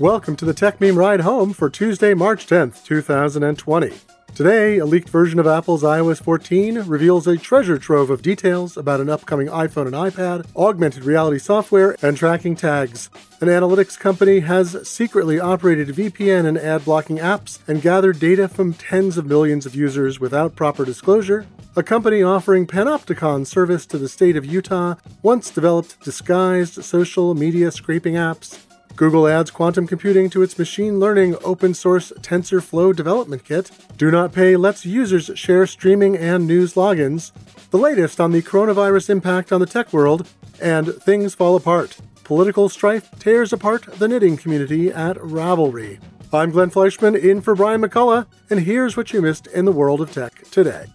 Welcome to the Tech Meme Ride Home for Tuesday, March 10th, 2020. Today, a leaked version of Apple's iOS 14 reveals a treasure trove of details about an upcoming iPhone and iPad, augmented reality software, and tracking tags. An analytics company has secretly operated VPN and ad blocking apps and gathered data from tens of millions of users without proper disclosure. A company offering Panopticon service to the state of Utah once developed disguised social media scraping apps. Google adds quantum computing to its machine learning open source TensorFlow development kit. Do Not Pay lets users share streaming and news logins. The latest on the coronavirus impact on the tech world, and things fall apart. Political strife tears apart the knitting community at Ravelry. I'm Glenn Fleishman in for Brian McCullough, and here's what you missed in the world of tech today.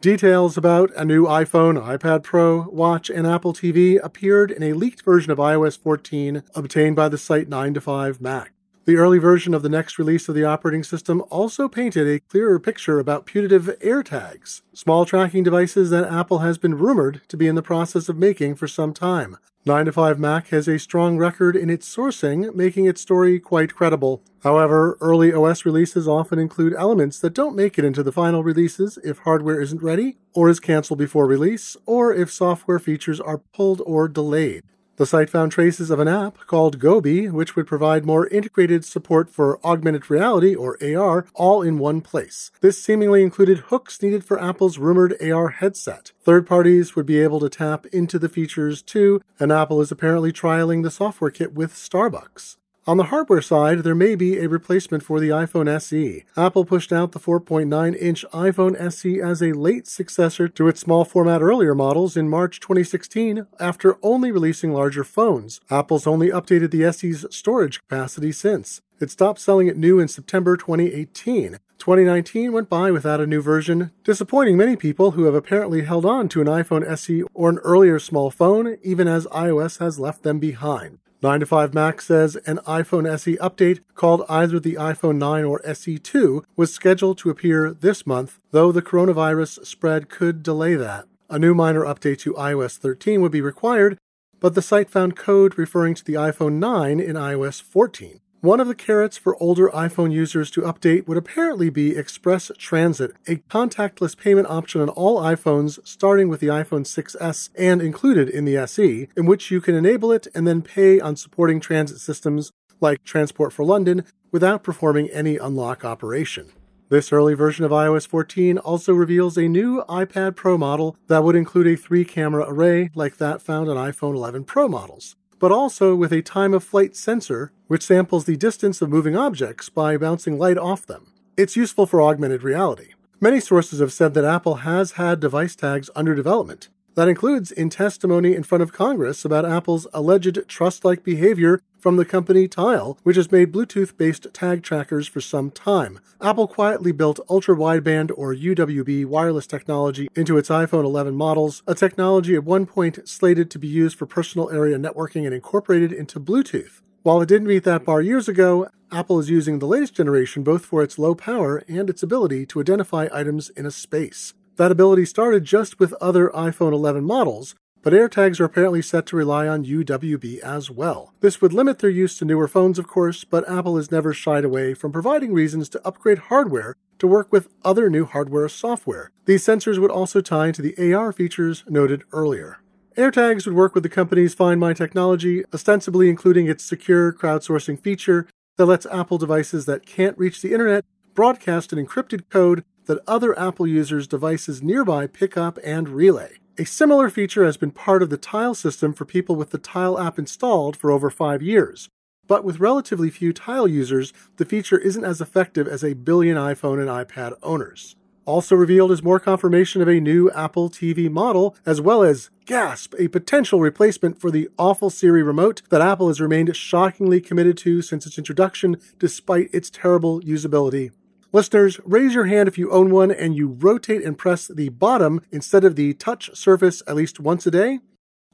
Details about a new iPhone, iPad Pro, Watch, and Apple TV appeared in a leaked version of iOS 14 obtained by the site 9to5Mac. The early version of the next release of the operating system also painted a clearer picture about putative AirTags, small tracking devices that Apple has been rumored to be in the process of making for some time. 9to5Mac has a strong record in its sourcing, making its story quite credible. However, early OS releases often include elements that don't make it into the final releases if hardware isn't ready, or is canceled before release, or if software features are pulled or delayed. The site found traces of an app called Gobi, which would provide more integrated support for augmented reality, or AR, all in one place. This seemingly included hooks needed for Apple's rumored AR headset. Third parties would be able to tap into the features too, and Apple is apparently trialing the software kit with Starbucks. On the hardware side, there may be a replacement for the iPhone SE. Apple pushed out the 4.9 inch iPhone SE as a late successor to its small format earlier models in March 2016 after only releasing larger phones. Apple's only updated the SE's storage capacity since. It stopped selling it new in September 2018. 2019 went by without a new version, disappointing many people who have apparently held on to an iPhone SE or an earlier small phone, even as iOS has left them behind. 9to5Mac says an iPhone SE update called either the iPhone 9 or SE2 was scheduled to appear this month, though the coronavirus spread could delay that. A new minor update to iOS 13 would be required, but the site found code referring to the iPhone 9 in iOS 14. One of the carrots for older iPhone users to update would apparently be Express Transit, a contactless payment option on all iPhones starting with the iPhone 6S and included in the SE, in which you can enable it and then pay on supporting transit systems like Transport for London without performing any unlock operation. This early version of iOS 14 also reveals a new iPad Pro model that would include a three camera array like that found on iPhone 11 Pro models but also with a time of flight sensor, which samples the distance of moving objects by bouncing light off them. It's useful for augmented reality. Many sources have said that Apple has had device tags under development. That includes in testimony in front of Congress about Apple's alleged trust like behavior from the company Tile, which has made Bluetooth based tag trackers for some time. Apple quietly built ultra wideband or UWB wireless technology into its iPhone 11 models, a technology at one point slated to be used for personal area networking and incorporated into Bluetooth. While it didn't meet that bar years ago, Apple is using the latest generation both for its low power and its ability to identify items in a space. That ability started just with other iPhone 11 models, but AirTags are apparently set to rely on UWB as well. This would limit their use to newer phones, of course, but Apple has never shied away from providing reasons to upgrade hardware to work with other new hardware software. These sensors would also tie into the AR features noted earlier. AirTags would work with the company's Find My technology, ostensibly including its secure crowdsourcing feature that lets Apple devices that can't reach the internet broadcast an encrypted code that other Apple users' devices nearby pick up and relay. A similar feature has been part of the Tile system for people with the Tile app installed for over five years. But with relatively few Tile users, the feature isn't as effective as a billion iPhone and iPad owners. Also revealed is more confirmation of a new Apple TV model, as well as, gasp, a potential replacement for the awful Siri remote that Apple has remained shockingly committed to since its introduction, despite its terrible usability. Listeners, raise your hand if you own one and you rotate and press the bottom instead of the touch surface at least once a day.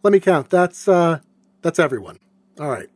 Let me count. That's uh that's everyone. All right.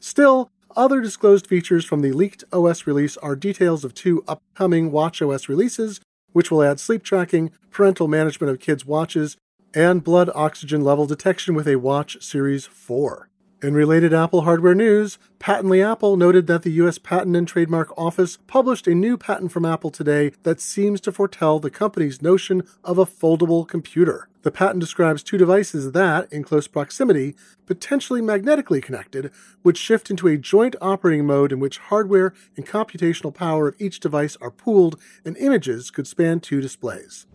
Still, other disclosed features from the leaked OS release are details of two upcoming watchOS releases, which will add sleep tracking, parental management of kids' watches, and blood oxygen level detection with a Watch Series 4. In related Apple hardware news, Patently Apple noted that the U.S. Patent and Trademark Office published a new patent from Apple today that seems to foretell the company's notion of a foldable computer. The patent describes two devices that, in close proximity, potentially magnetically connected, would shift into a joint operating mode in which hardware and computational power of each device are pooled and images could span two displays.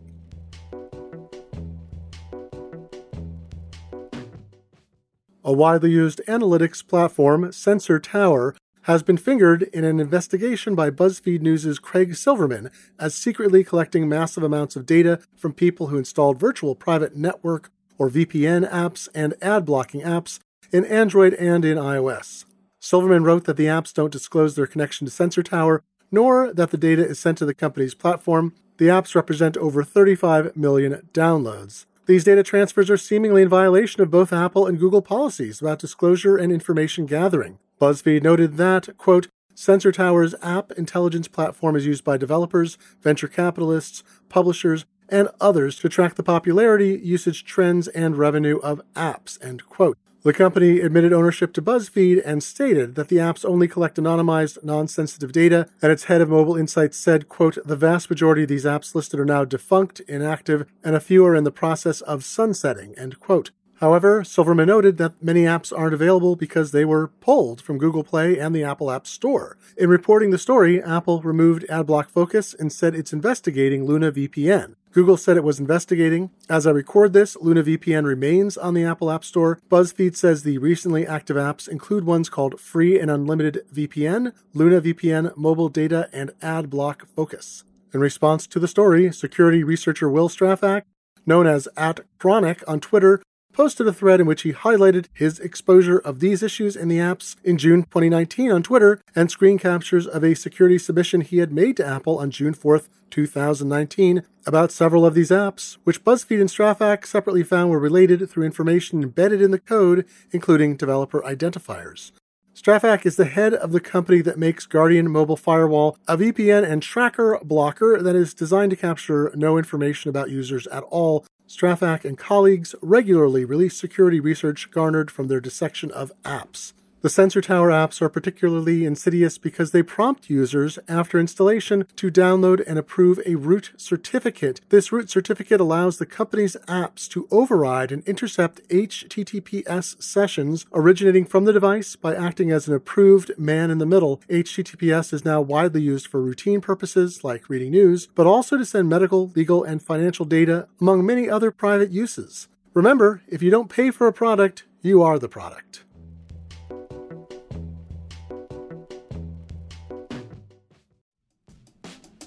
A widely used analytics platform, Sensor Tower, has been fingered in an investigation by BuzzFeed News' Craig Silverman as secretly collecting massive amounts of data from people who installed virtual private network or VPN apps and ad blocking apps in Android and in iOS. Silverman wrote that the apps don't disclose their connection to Sensor Tower, nor that the data is sent to the company's platform. The apps represent over 35 million downloads. These data transfers are seemingly in violation of both Apple and Google policies about disclosure and information gathering. BuzzFeed noted that, quote, Sensor Tower's app intelligence platform is used by developers, venture capitalists, publishers, and others to track the popularity, usage trends, and revenue of apps, end quote. The company admitted ownership to BuzzFeed and stated that the apps only collect anonymized, non-sensitive data, and its head of mobile insights said, quote, the vast majority of these apps listed are now defunct, inactive, and a few are in the process of sunsetting, end quote. However, Silverman noted that many apps aren't available because they were pulled from Google Play and the Apple App Store. In reporting the story, Apple removed AdBlock Focus and said it's investigating Luna VPN. Google said it was investigating. As I record this, Luna VPN remains on the Apple App Store. BuzzFeed says the recently active apps include ones called Free and Unlimited VPN, Luna VPN Mobile Data, and AdBlock Focus. In response to the story, security researcher Will Strafach, known as at Chronic on Twitter, posted a thread in which he highlighted his exposure of these issues in the apps in June 2019 on Twitter and screen captures of a security submission he had made to Apple on June 4th, 2019, about several of these apps, which BuzzFeed and Strafach separately found were related through information embedded in the code, including developer identifiers. Strafach is the head of the company that makes Guardian Mobile Firewall, a VPN and tracker blocker that is designed to capture no information about users at all Strafach and colleagues regularly release security research garnered from their dissection of apps. The Sensor Tower apps are particularly insidious because they prompt users after installation to download and approve a root certificate. This root certificate allows the company's apps to override and intercept HTTPS sessions originating from the device by acting as an approved man in the middle. HTTPS is now widely used for routine purposes like reading news, but also to send medical, legal, and financial data, among many other private uses. Remember, if you don't pay for a product, you are the product.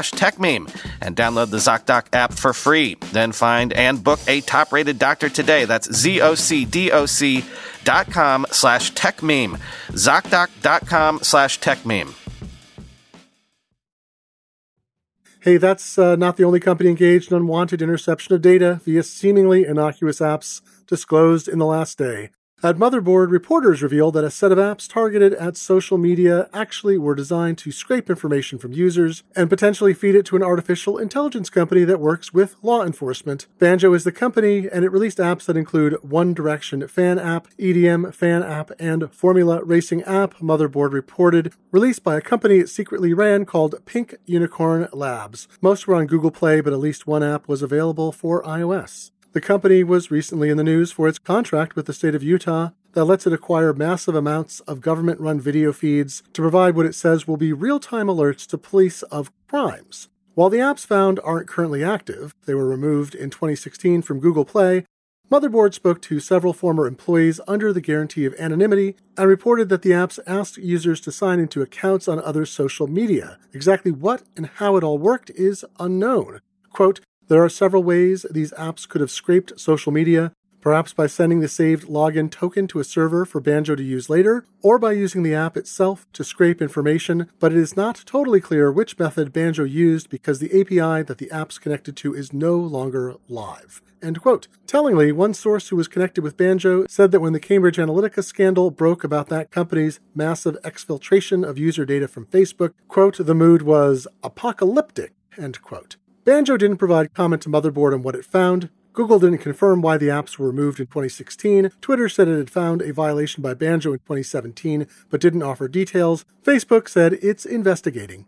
TechMeme and download the ZocDoc app for free. Then find and book a top rated doctor today. That's Z-O-C-D-O-C dot com slash TechMeme. ZocDoc.com slash TechMeme. Hey, that's uh, not the only company engaged in unwanted interception of data via seemingly innocuous apps disclosed in the last day. At Motherboard, reporters revealed that a set of apps targeted at social media actually were designed to scrape information from users and potentially feed it to an artificial intelligence company that works with law enforcement. Banjo is the company, and it released apps that include One Direction Fan App, EDM Fan App, and Formula Racing App, Motherboard reported, released by a company it secretly ran called Pink Unicorn Labs. Most were on Google Play, but at least one app was available for iOS. The company was recently in the news for its contract with the state of Utah that lets it acquire massive amounts of government run video feeds to provide what it says will be real time alerts to police of crimes. While the apps found aren't currently active, they were removed in 2016 from Google Play. Motherboard spoke to several former employees under the guarantee of anonymity and reported that the apps asked users to sign into accounts on other social media. Exactly what and how it all worked is unknown. Quote, there are several ways these apps could have scraped social media, perhaps by sending the saved login token to a server for Banjo to use later, or by using the app itself to scrape information, but it is not totally clear which method Banjo used because the API that the app's connected to is no longer live. End quote. Tellingly, one source who was connected with Banjo said that when the Cambridge Analytica scandal broke about that company's massive exfiltration of user data from Facebook, quote, the mood was apocalyptic, end quote. Banjo didn't provide comment to Motherboard on what it found. Google didn't confirm why the apps were removed in 2016. Twitter said it had found a violation by Banjo in 2017, but didn't offer details. Facebook said it's investigating.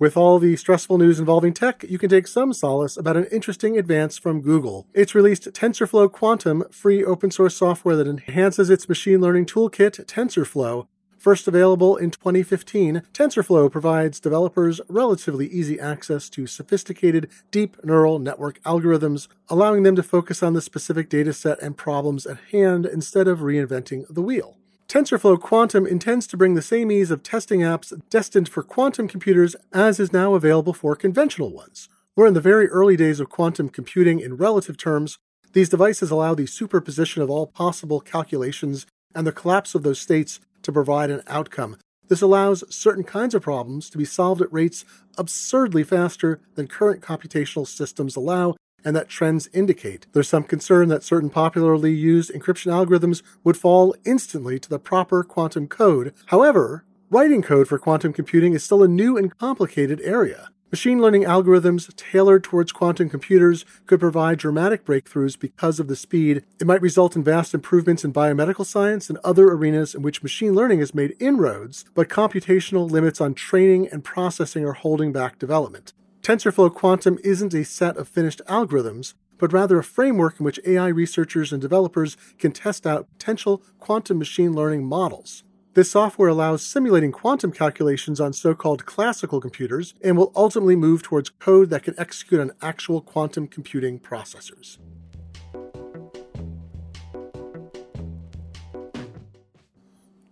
With all the stressful news involving tech, you can take some solace about an interesting advance from Google. It's released TensorFlow Quantum, free open source software that enhances its machine learning toolkit, TensorFlow, First available in 2015, TensorFlow provides developers relatively easy access to sophisticated deep neural network algorithms, allowing them to focus on the specific dataset and problems at hand instead of reinventing the wheel. TensorFlow Quantum intends to bring the same ease of testing apps destined for quantum computers as is now available for conventional ones. We're in the very early days of quantum computing in relative terms. These devices allow the superposition of all possible calculations and the collapse of those states to provide an outcome. This allows certain kinds of problems to be solved at rates absurdly faster than current computational systems allow, and that trends indicate. There's some concern that certain popularly used encryption algorithms would fall instantly to the proper quantum code. However, writing code for quantum computing is still a new and complicated area. Machine learning algorithms tailored towards quantum computers could provide dramatic breakthroughs because of the speed. It might result in vast improvements in biomedical science and other arenas in which machine learning has made inroads, but computational limits on training and processing are holding back development. TensorFlow Quantum isn't a set of finished algorithms, but rather a framework in which AI researchers and developers can test out potential quantum machine learning models. This software allows simulating quantum calculations on so called classical computers and will ultimately move towards code that can execute on actual quantum computing processors.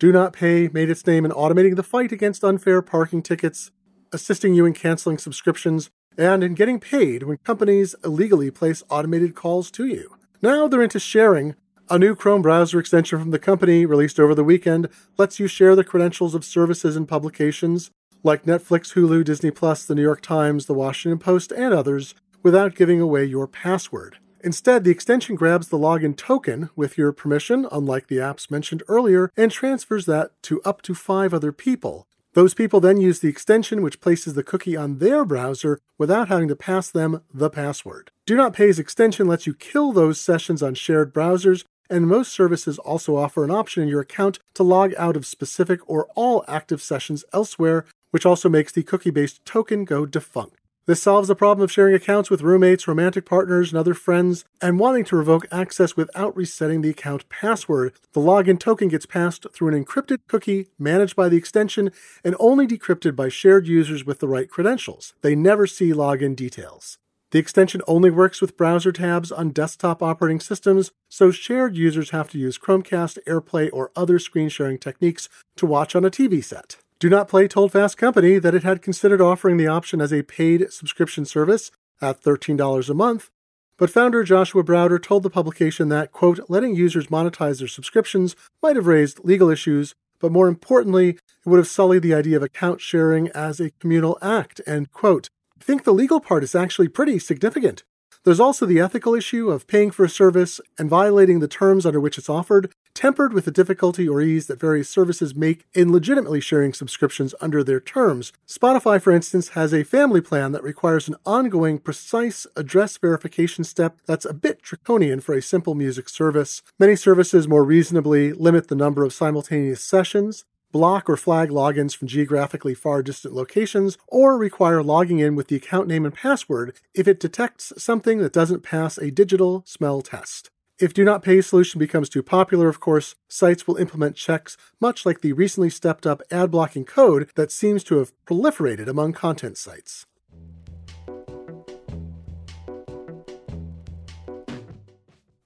Do Not Pay made its name in automating the fight against unfair parking tickets, assisting you in canceling subscriptions, and in getting paid when companies illegally place automated calls to you. Now they're into sharing A new Chrome browser extension from the company, released over the weekend, lets you share the credentials of services and publications like Netflix, Hulu, Disney Plus, The New York Times, The Washington Post, and others without giving away your password. Instead, the extension grabs the login token with your permission, unlike the apps mentioned earlier, and transfers that to up to five other people. Those people then use the extension, which places the cookie on their browser without having to pass them the password. Do Not Pay's extension lets you kill those sessions on shared browsers and most services also offer an option in your account to log out of specific or all active sessions elsewhere, which also makes the cookie based token go defunct. This solves the problem of sharing accounts with roommates, romantic partners, and other friends, and wanting to revoke access without resetting the account password. The login token gets passed through an encrypted cookie managed by the extension and only decrypted by shared users with the right credentials. They never see login details. The extension only works with browser tabs on desktop operating systems, so shared users have to use Chromecast, AirPlay, or other screen sharing techniques to watch on a TV set. Do Not Play told Fast Company that it had considered offering the option as a paid subscription service at $13 a month, but founder Joshua Browder told the publication that, quote, letting users monetize their subscriptions might have raised legal issues, but more importantly, it would have sullied the idea of account sharing as a communal act, end quote. Think the legal part is actually pretty significant. There's also the ethical issue of paying for a service and violating the terms under which it's offered, tempered with the difficulty or ease that various services make in legitimately sharing subscriptions under their terms. Spotify, for instance, has a family plan that requires an ongoing, precise address verification step that's a bit draconian for a simple music service. Many services more reasonably limit the number of simultaneous sessions block or flag logins from geographically far distant locations, or require logging in with the account name and password if it detects something that doesn't pass a digital smell test. If Do Not Pay solution becomes too popular, of course, sites will implement checks much like the recently stepped up ad blocking code that seems to have proliferated among content sites.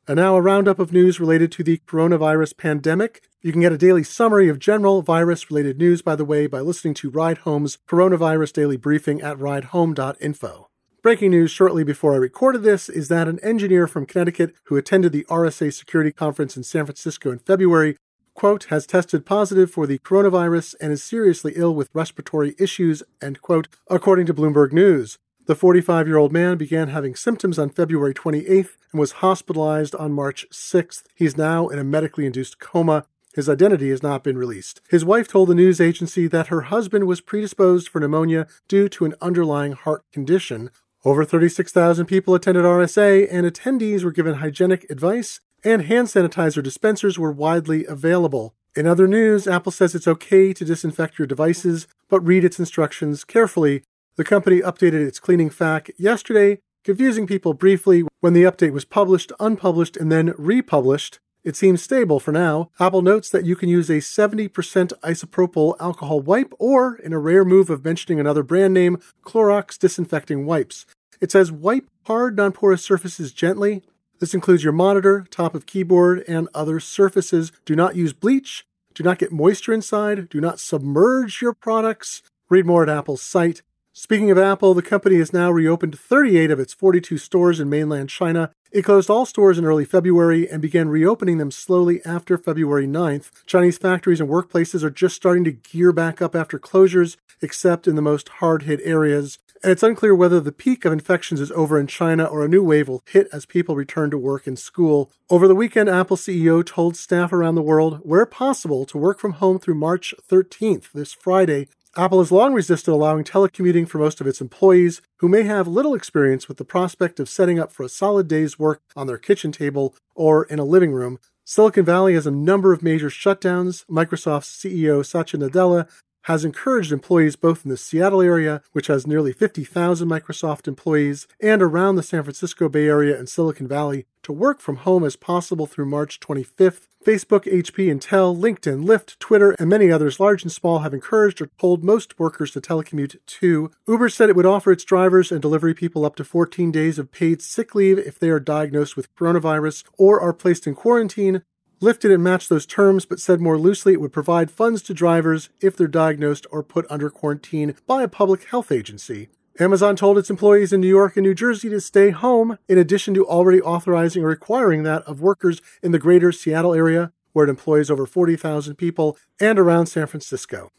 And now a roundup of news related to the coronavirus pandemic. You can get a daily summary of general virus related news, by the way, by listening to Ride Home's Coronavirus Daily Briefing at ridehome.info. Breaking news shortly before I recorded this is that an engineer from Connecticut who attended the RSA Security Conference in San Francisco in February, quote, has tested positive for the coronavirus and is seriously ill with respiratory issues, end quote, according to Bloomberg News. The 45 year old man began having symptoms on February 28th and was hospitalized on March 6th. He's now in a medically induced coma. His identity has not been released. His wife told the news agency that her husband was predisposed for pneumonia due to an underlying heart condition. Over 36,000 people attended RSA, and attendees were given hygienic advice, and hand sanitizer dispensers were widely available. In other news, Apple says it's okay to disinfect your devices, but read its instructions carefully the company updated its cleaning FAQ yesterday, confusing people briefly when the update was published, unpublished, and then republished. It seems stable for now. Apple notes that you can use a 70% isopropyl alcohol wipe or, in a rare move of mentioning another brand name, Clorox disinfecting wipes. It says wipe hard, non porous surfaces gently. This includes your monitor, top of keyboard, and other surfaces. Do not use bleach. Do not get moisture inside. Do not submerge your products. Read more at Apple's site. Speaking of Apple, the company has now reopened 38 of its 42 stores in mainland China. It closed all stores in early February and began reopening them slowly after February 9th. Chinese factories and workplaces are just starting to gear back up after closures, except in the most hard hit areas. And it's unclear whether the peak of infections is over in China or a new wave will hit as people return to work and school. Over the weekend, Apple CEO told staff around the world, where possible, to work from home through March 13th, this Friday, Apple has long resisted allowing telecommuting for most of its employees who may have little experience with the prospect of setting up for a solid day's work on their kitchen table or in a living room. Silicon Valley has a number of major shutdowns. Microsoft's CEO Satya Nadella has encouraged employees both in the Seattle area, which has nearly 50,000 Microsoft employees, and around the San Francisco Bay Area and Silicon Valley to work from home as possible through March 25th. Facebook, HP, Intel, LinkedIn, Lyft, Twitter, and many others, large and small, have encouraged or told most workers to telecommute too. Uber said it would offer its drivers and delivery people up to 14 days of paid sick leave if they are diagnosed with coronavirus or are placed in quarantine. Lyft didn't match those terms, but said more loosely it would provide funds to drivers if they're diagnosed or put under quarantine by a public health agency. Amazon told its employees in New York and New Jersey to stay home, in addition to already authorizing or requiring that of workers in the greater Seattle area, where it employs over 40,000 people, and around San Francisco.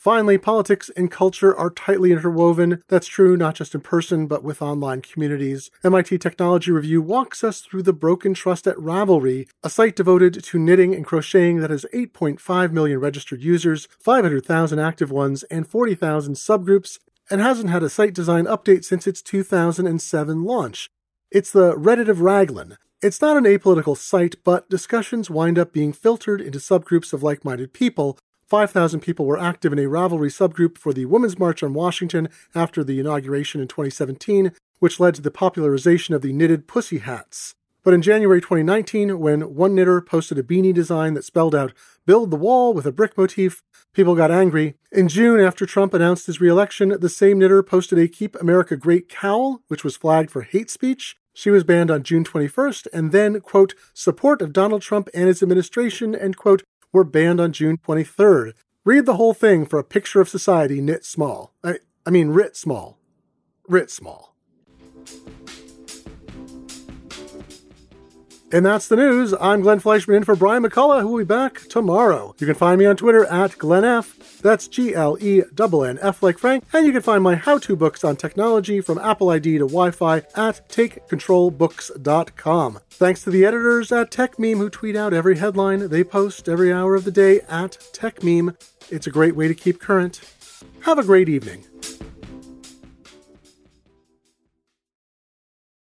Finally, politics and culture are tightly interwoven. That's true not just in person, but with online communities. MIT Technology Review walks us through the broken trust at Ravelry, a site devoted to knitting and crocheting that has 8.5 million registered users, 500,000 active ones, and 40,000 subgroups, and hasn't had a site design update since its 2007 launch. It's the Reddit of Raglan. It's not an apolitical site, but discussions wind up being filtered into subgroups of like minded people, 5,000 people were active in a Ravelry subgroup for the Women's March on Washington after the inauguration in 2017, which led to the popularization of the knitted pussy hats. But in January 2019, when one knitter posted a beanie design that spelled out Build the Wall with a brick motif, people got angry. In June, after Trump announced his reelection, the same knitter posted a Keep America Great cowl, which was flagged for hate speech. She was banned on June 21st, and then, quote, support of Donald Trump and his administration, end quote, were banned on June 23rd. Read the whole thing for a picture of society knit small. I, I mean, writ small. Writ small. And that's the news. I'm Glenn Fleishman in for Brian McCullough, who will be back tomorrow. You can find me on Twitter at GlennF. That's G L E N F like Frank. And you can find my how to books on technology from Apple ID to Wi Fi at takecontrolbooks.com. Thanks to the editors at TechMeme who tweet out every headline they post every hour of the day at TechMeme. It's a great way to keep current. Have a great evening.